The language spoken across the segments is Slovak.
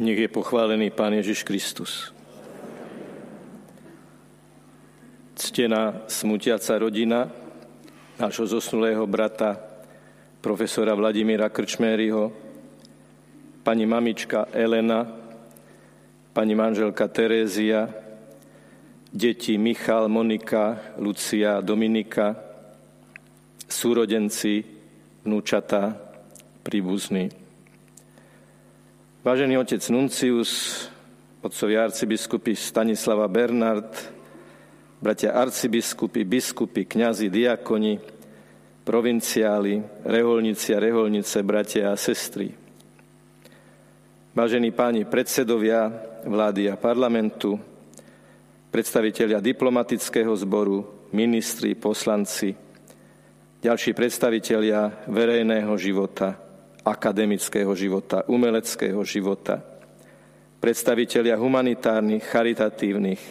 Nech je pochválený Pán Ježiš Kristus. Ctená smutiaca rodina nášho zosnulého brata, profesora Vladimíra Krčméryho, pani mamička Elena, pani manželka Terézia, deti Michal, Monika, Lucia, Dominika, súrodenci, vnúčata, príbuzní. Vážený otec Nuncius, otcovi arcibiskupy Stanislava Bernard, bratia arcibiskupy, biskupy, kňazi, diakoni, provinciáli, reholníci a reholnice, bratia a sestry. Vážení páni predsedovia vlády a parlamentu, predstavitelia diplomatického zboru, ministri, poslanci, ďalší predstavitelia verejného života, akademického života, umeleckého života, predstavitelia humanitárnych, charitatívnych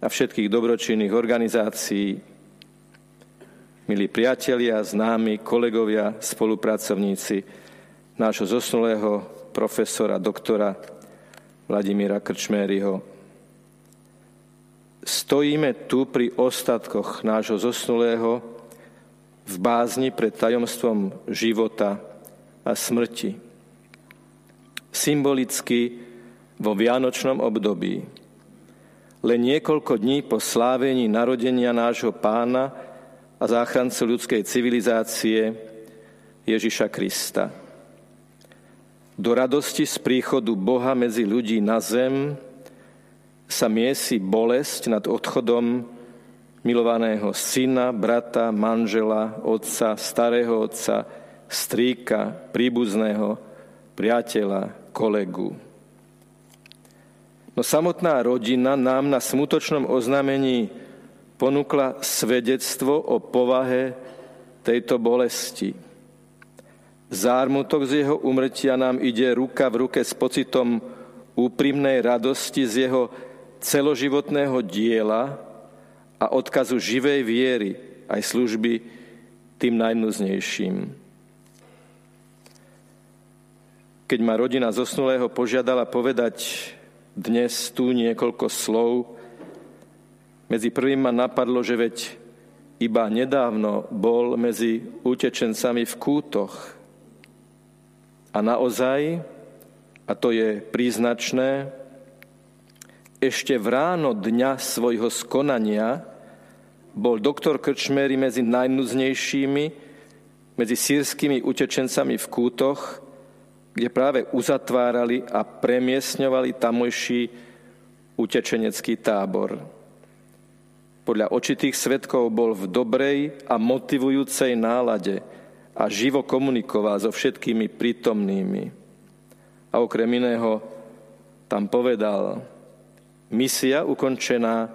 a všetkých dobročinných organizácií, milí priatelia, známi, kolegovia, spolupracovníci nášho zosnulého profesora, doktora Vladimíra Krčméryho. Stojíme tu pri ostatkoch nášho zosnulého v bázni pred tajomstvom života, a smrti. Symbolicky vo vianočnom období. Len niekoľko dní po slávení narodenia nášho pána a záchrancu ľudskej civilizácie Ježiša Krista. Do radosti z príchodu Boha medzi ľudí na zem sa miesi bolesť nad odchodom milovaného syna, brata, manžela, otca, starého otca, strýka, príbuzného, priateľa, kolegu. No samotná rodina nám na smutočnom oznámení ponúkla svedectvo o povahe tejto bolesti. Zármutok z jeho umrtia nám ide ruka v ruke s pocitom úprimnej radosti z jeho celoživotného diela a odkazu živej viery aj služby tým najnúznejším. Keď ma rodina zosnulého požiadala povedať dnes tu niekoľko slov, medzi prvým ma napadlo, že veď iba nedávno bol medzi utečencami v kútoch. A naozaj, a to je príznačné, ešte v ráno dňa svojho skonania bol doktor Krčmery medzi najnuznejšími, medzi sírskymi utečencami v kútoch kde práve uzatvárali a premiesňovali tamojší utečenecký tábor. Podľa očitých svetkov bol v dobrej a motivujúcej nálade a živo komunikoval so všetkými prítomnými. A okrem iného tam povedal, misia ukončená,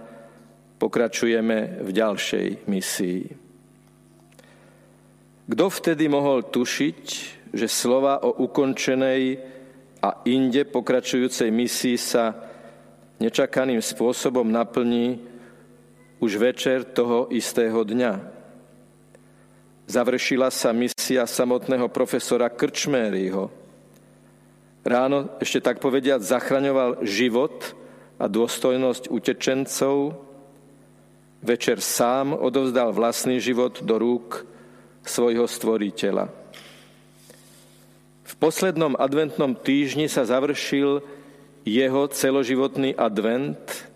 pokračujeme v ďalšej misii. Kto vtedy mohol tušiť, že slova o ukončenej a inde pokračujúcej misii sa nečakaným spôsobom naplní už večer toho istého dňa. Završila sa misia samotného profesora Krčméryho. Ráno, ešte tak povediať, zachraňoval život a dôstojnosť utečencov, večer sám odovzdal vlastný život do rúk svojho stvoriteľa. V poslednom adventnom týždni sa završil jeho celoživotný advent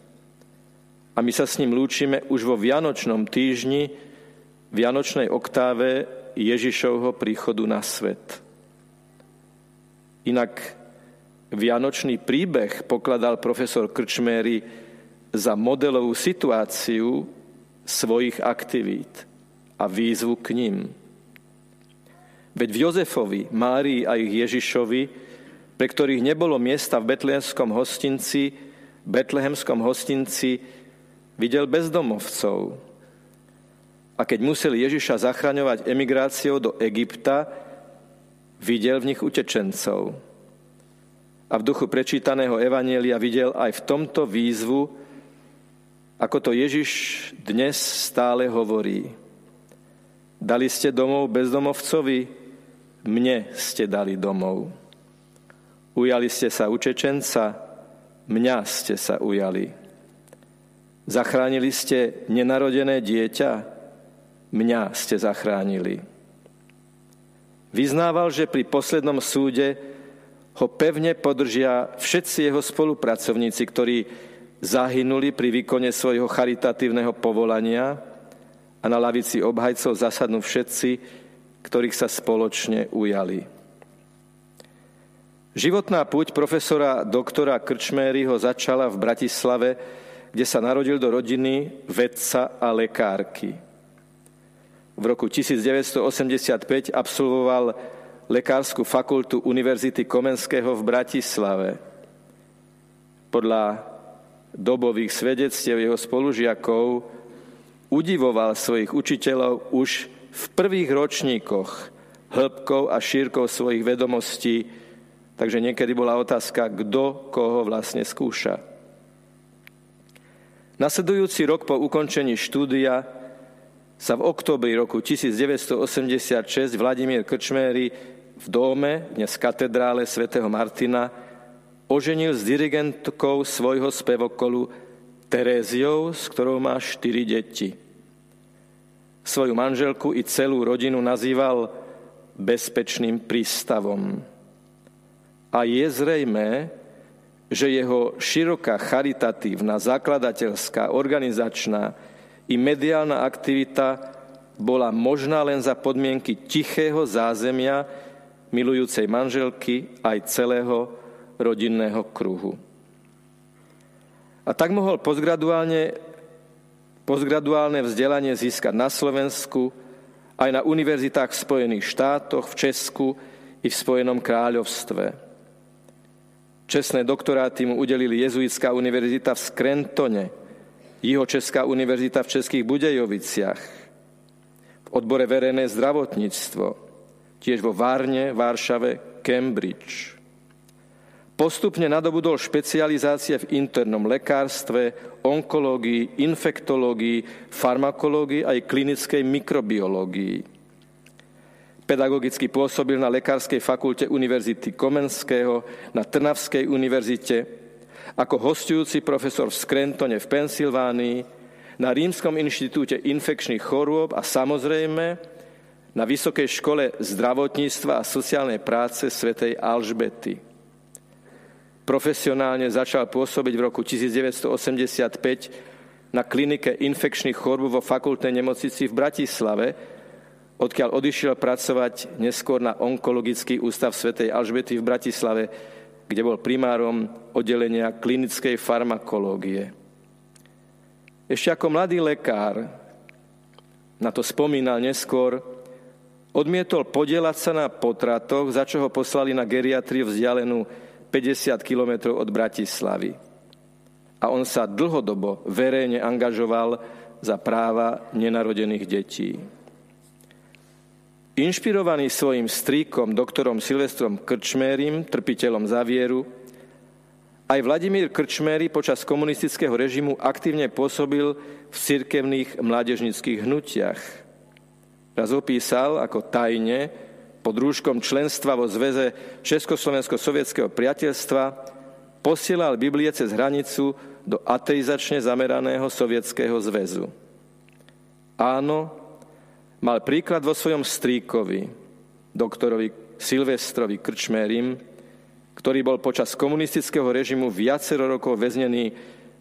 a my sa s ním lúčime už vo Vianočnom týždni, Vianočnej oktáve Ježišovho príchodu na svet. Inak Vianočný príbeh pokladal profesor Krčméry za modelovú situáciu svojich aktivít a výzvu k ním. Veď v Jozefovi, Márii a ich Ježišovi, pre ktorých nebolo miesta v betlehemskom hostinci, betlehemskom hostinci videl bezdomovcov. A keď museli Ježiša zachraňovať emigráciou do Egypta, videl v nich utečencov. A v duchu prečítaného Evanielia videl aj v tomto výzvu, ako to Ježiš dnes stále hovorí. Dali ste domov bezdomovcovi, mne ste dali domov. Ujali ste sa učečenca, mňa ste sa ujali. Zachránili ste nenarodené dieťa, mňa ste zachránili. Vyznával, že pri poslednom súde ho pevne podržia všetci jeho spolupracovníci, ktorí zahynuli pri výkone svojho charitatívneho povolania a na lavici obhajcov zasadnú všetci, ktorých sa spoločne ujali. Životná púť profesora doktora Krčméryho začala v Bratislave, kde sa narodil do rodiny vedca a lekárky. V roku 1985 absolvoval lekárskú fakultu Univerzity Komenského v Bratislave. Podľa dobových svedectiev jeho spolužiakov udivoval svojich učiteľov už v prvých ročníkoch hĺbkou a šírkou svojich vedomostí, takže niekedy bola otázka, kto koho vlastne skúša. Nasledujúci rok po ukončení štúdia sa v oktobri roku 1986 Vladimír Krčméry v dome, dnes katedrále svätého Martina, oženil s dirigentkou svojho spevokolu Teréziou, s ktorou má štyri deti. Svoju manželku i celú rodinu nazýval bezpečným prístavom. A je zrejmé, že jeho široká charitatívna, zakladateľská, organizačná i mediálna aktivita bola možná len za podmienky tichého zázemia milujúcej manželky aj celého rodinného kruhu. A tak mohol postgraduálne, postgraduálne vzdelanie získať na Slovensku, aj na univerzitách v Spojených štátoch, v Česku i v Spojenom kráľovstve. Čestné doktoráty mu udelili Jezuitská univerzita v Skrentone, Česká univerzita v Českých Budejoviciach, v odbore verejné zdravotníctvo, tiež vo Várne, Váršave, Cambridge. Postupne nadobudol špecializácie v internom lekárstve, onkológii, infektológii, farmakológii aj klinickej mikrobiológii. Pedagogicky pôsobil na Lekárskej fakulte Univerzity Komenského, na Trnavskej univerzite, ako hostujúci profesor v Skrentone v Pensylvánii, na Rímskom inštitúte infekčných chorôb a samozrejme na Vysokej škole zdravotníctva a sociálnej práce svätej Alžbety. Profesionálne začal pôsobiť v roku 1985 na klinike infekčných chorôb vo fakultnej nemocnici v Bratislave, odkiaľ odišiel pracovať neskôr na onkologický ústav svätej Alžbety v Bratislave, kde bol primárom oddelenia klinickej farmakológie. Ešte ako mladý lekár, na to spomínal neskôr, odmietol podielať sa na potratoch, za čo ho poslali na geriatriu vzdialenú 50 kilometrov od Bratislavy. A on sa dlhodobo verejne angažoval za práva nenarodených detí. Inšpirovaný svojim strýkom, doktorom Silvestrom Krčmérim, trpiteľom za vieru, aj Vladimír Krčméry počas komunistického režimu aktívne pôsobil v cirkevných mládežnických hnutiach. Raz opísal, ako tajne pod rúškom členstva vo Zveze Československo-sovietského priateľstva posielal Biblie cez hranicu do ateizačne zameraného sovietského zväzu. Áno, mal príklad vo svojom strýkovi, doktorovi Silvestrovi Krčmérim, ktorý bol počas komunistického režimu viacero rokov väznený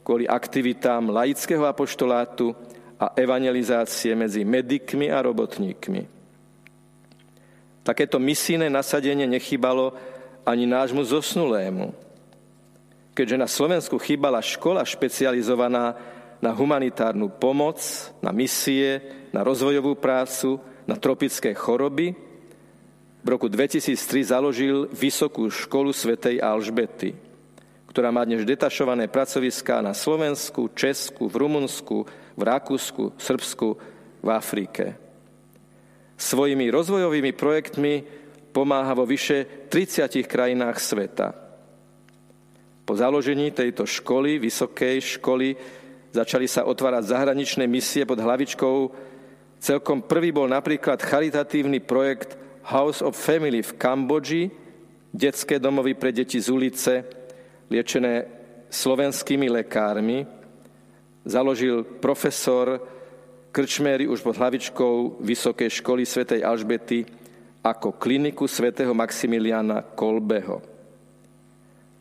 kvôli aktivitám laického apoštolátu a evangelizácie medzi medikmi a robotníkmi. Takéto misijné nasadenie nechybalo ani nášmu zosnulému. Keďže na Slovensku chýbala škola špecializovaná na humanitárnu pomoc, na misie, na rozvojovú prácu, na tropické choroby, v roku 2003 založil Vysokú školu svätej Alžbety, ktorá má dnes detašované pracoviská na Slovensku, Česku, v Rumunsku, v Rakúsku, Srbsku, v Afrike. Svojimi rozvojovými projektmi pomáha vo vyše 30 krajinách sveta. Po založení tejto školy, vysokej školy, začali sa otvárať zahraničné misie pod hlavičkou. Celkom prvý bol napríklad charitatívny projekt House of Family v Kambodži, detské domovy pre deti z ulice, liečené slovenskými lekármi, založil profesor Krčméry už pod hlavičkou Vysokej školy svätej Alžbety ako kliniku svätého Maximiliana Kolbeho.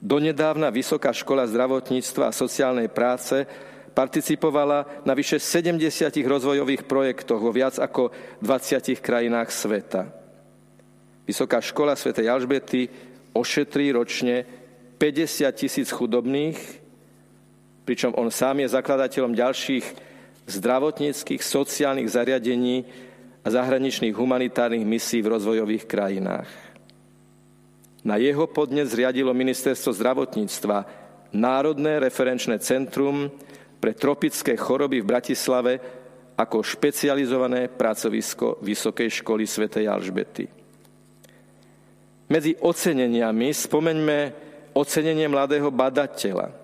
Donedávna Vysoká škola zdravotníctva a sociálnej práce participovala na vyše 70 rozvojových projektoch vo viac ako 20 krajinách sveta. Vysoká škola svätej Alžbety ošetrí ročne 50 tisíc chudobných, pričom on sám je zakladateľom ďalších zdravotníckých, sociálnych zariadení a zahraničných humanitárnych misií v rozvojových krajinách. Na jeho podnet zriadilo ministerstvo zdravotníctva Národné referenčné centrum pre tropické choroby v Bratislave ako špecializované pracovisko Vysokej školy svätej Alžbety. Medzi oceneniami spomeňme ocenenie mladého badateľa,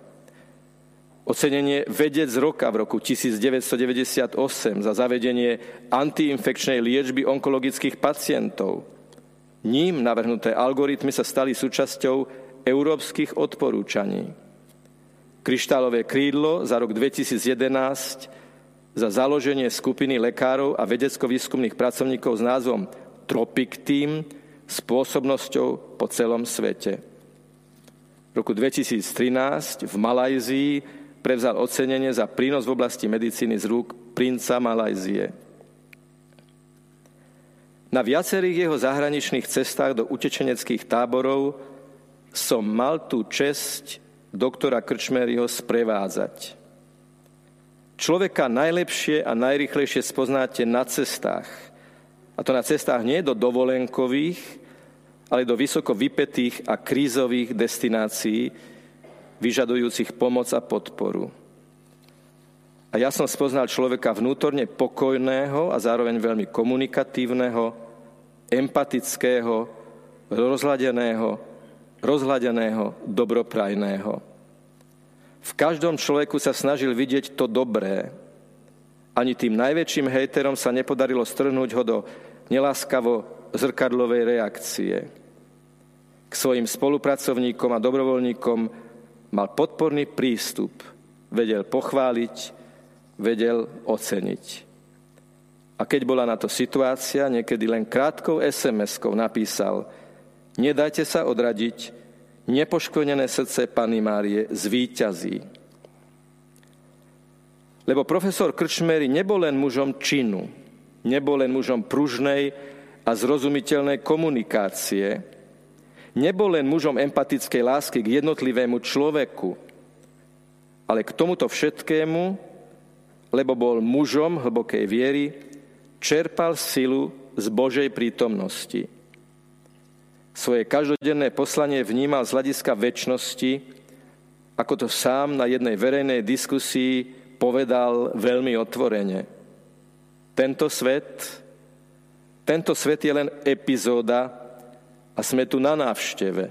ocenenie vedec roka v roku 1998 za zavedenie antiinfekčnej liečby onkologických pacientov. Ním navrhnuté algoritmy sa stali súčasťou európskych odporúčaní. Kryštálové krídlo za rok 2011 za založenie skupiny lekárov a vedecko-výskumných pracovníkov s názvom Tropic Team s pôsobnosťou po celom svete. V roku 2013 v Malajzii prevzal ocenenie za prínos v oblasti medicíny z rúk princa Malajzie. Na viacerých jeho zahraničných cestách do utečeneckých táborov som mal tú česť doktora Krčmeryho sprevádzať. Človeka najlepšie a najrychlejšie spoznáte na cestách. A to na cestách nie do dovolenkových, ale do vysoko vypetých a krízových destinácií, vyžadujúcich pomoc a podporu. A ja som spoznal človeka vnútorne pokojného a zároveň veľmi komunikatívneho, empatického, rozhľadeného, rozhľadeného, dobroprajného. V každom človeku sa snažil vidieť to dobré. Ani tým najväčším hejterom sa nepodarilo strhnúť ho do neláskavo zrkadlovej reakcie k svojim spolupracovníkom a dobrovoľníkom mal podporný prístup, vedel pochváliť, vedel oceniť. A keď bola na to situácia, niekedy len krátkou SMS-kou napísal Nedajte sa odradiť, nepoškodené srdce Pany Márie zvíťazí. Lebo profesor Krčmery nebol len mužom činu, nebol len mužom pružnej a zrozumiteľnej komunikácie, nebol len mužom empatickej lásky k jednotlivému človeku, ale k tomuto všetkému, lebo bol mužom hlbokej viery, čerpal silu z Božej prítomnosti. Svoje každodenné poslanie vnímal z hľadiska väčšnosti, ako to sám na jednej verejnej diskusii povedal veľmi otvorene. Tento svet, tento svet je len epizóda a sme tu na návšteve.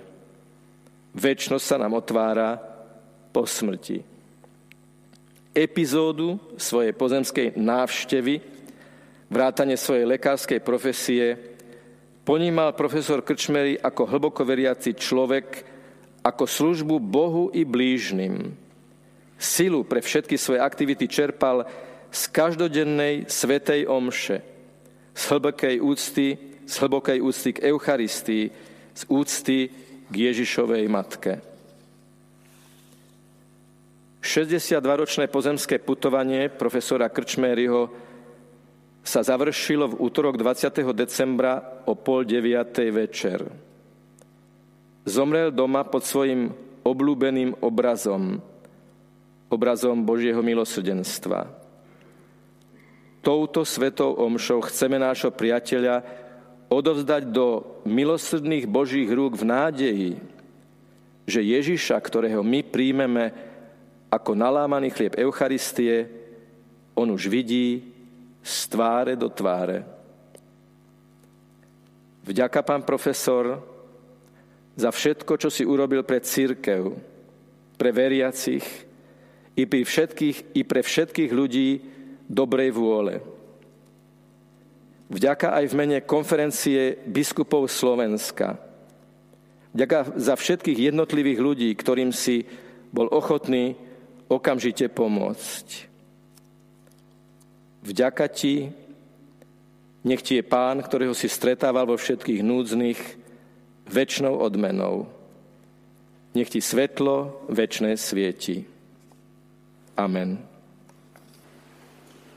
Večnosť sa nám otvára po smrti. Epizódu svojej pozemskej návštevy, vrátane svojej lekárskej profesie, ponímal profesor Krčmery ako hlboko veriaci človek, ako službu Bohu i blížnym. Silu pre všetky svoje aktivity čerpal z každodennej svetej omše, z hlbokej úcty z hlbokej úcty k Eucharistii, z úcty k Ježišovej matke. 62-ročné pozemské putovanie profesora Krčméryho sa završilo v útorok 20. decembra o pol deviatej večer. Zomrel doma pod svojim obľúbeným obrazom, obrazom Božieho milosrdenstva. Touto svetou omšou chceme nášho priateľa odovzdať do milosrdných Božích rúk v nádeji, že Ježiša, ktorého my príjmeme ako nalámaný chlieb Eucharistie, on už vidí z tváre do tváre. Vďaka, pán profesor, za všetko, čo si urobil pre církev, pre veriacich i, pri všetkých, i pre všetkých ľudí dobrej vôle. Vďaka aj v mene konferencie biskupov Slovenska. Ďaká za všetkých jednotlivých ľudí, ktorým si bol ochotný okamžite pomôcť. Vďaka ti, nech ti je pán, ktorého si stretával vo všetkých núdznych, väčšnou odmenou. Nech ti svetlo väčšné svieti. Amen.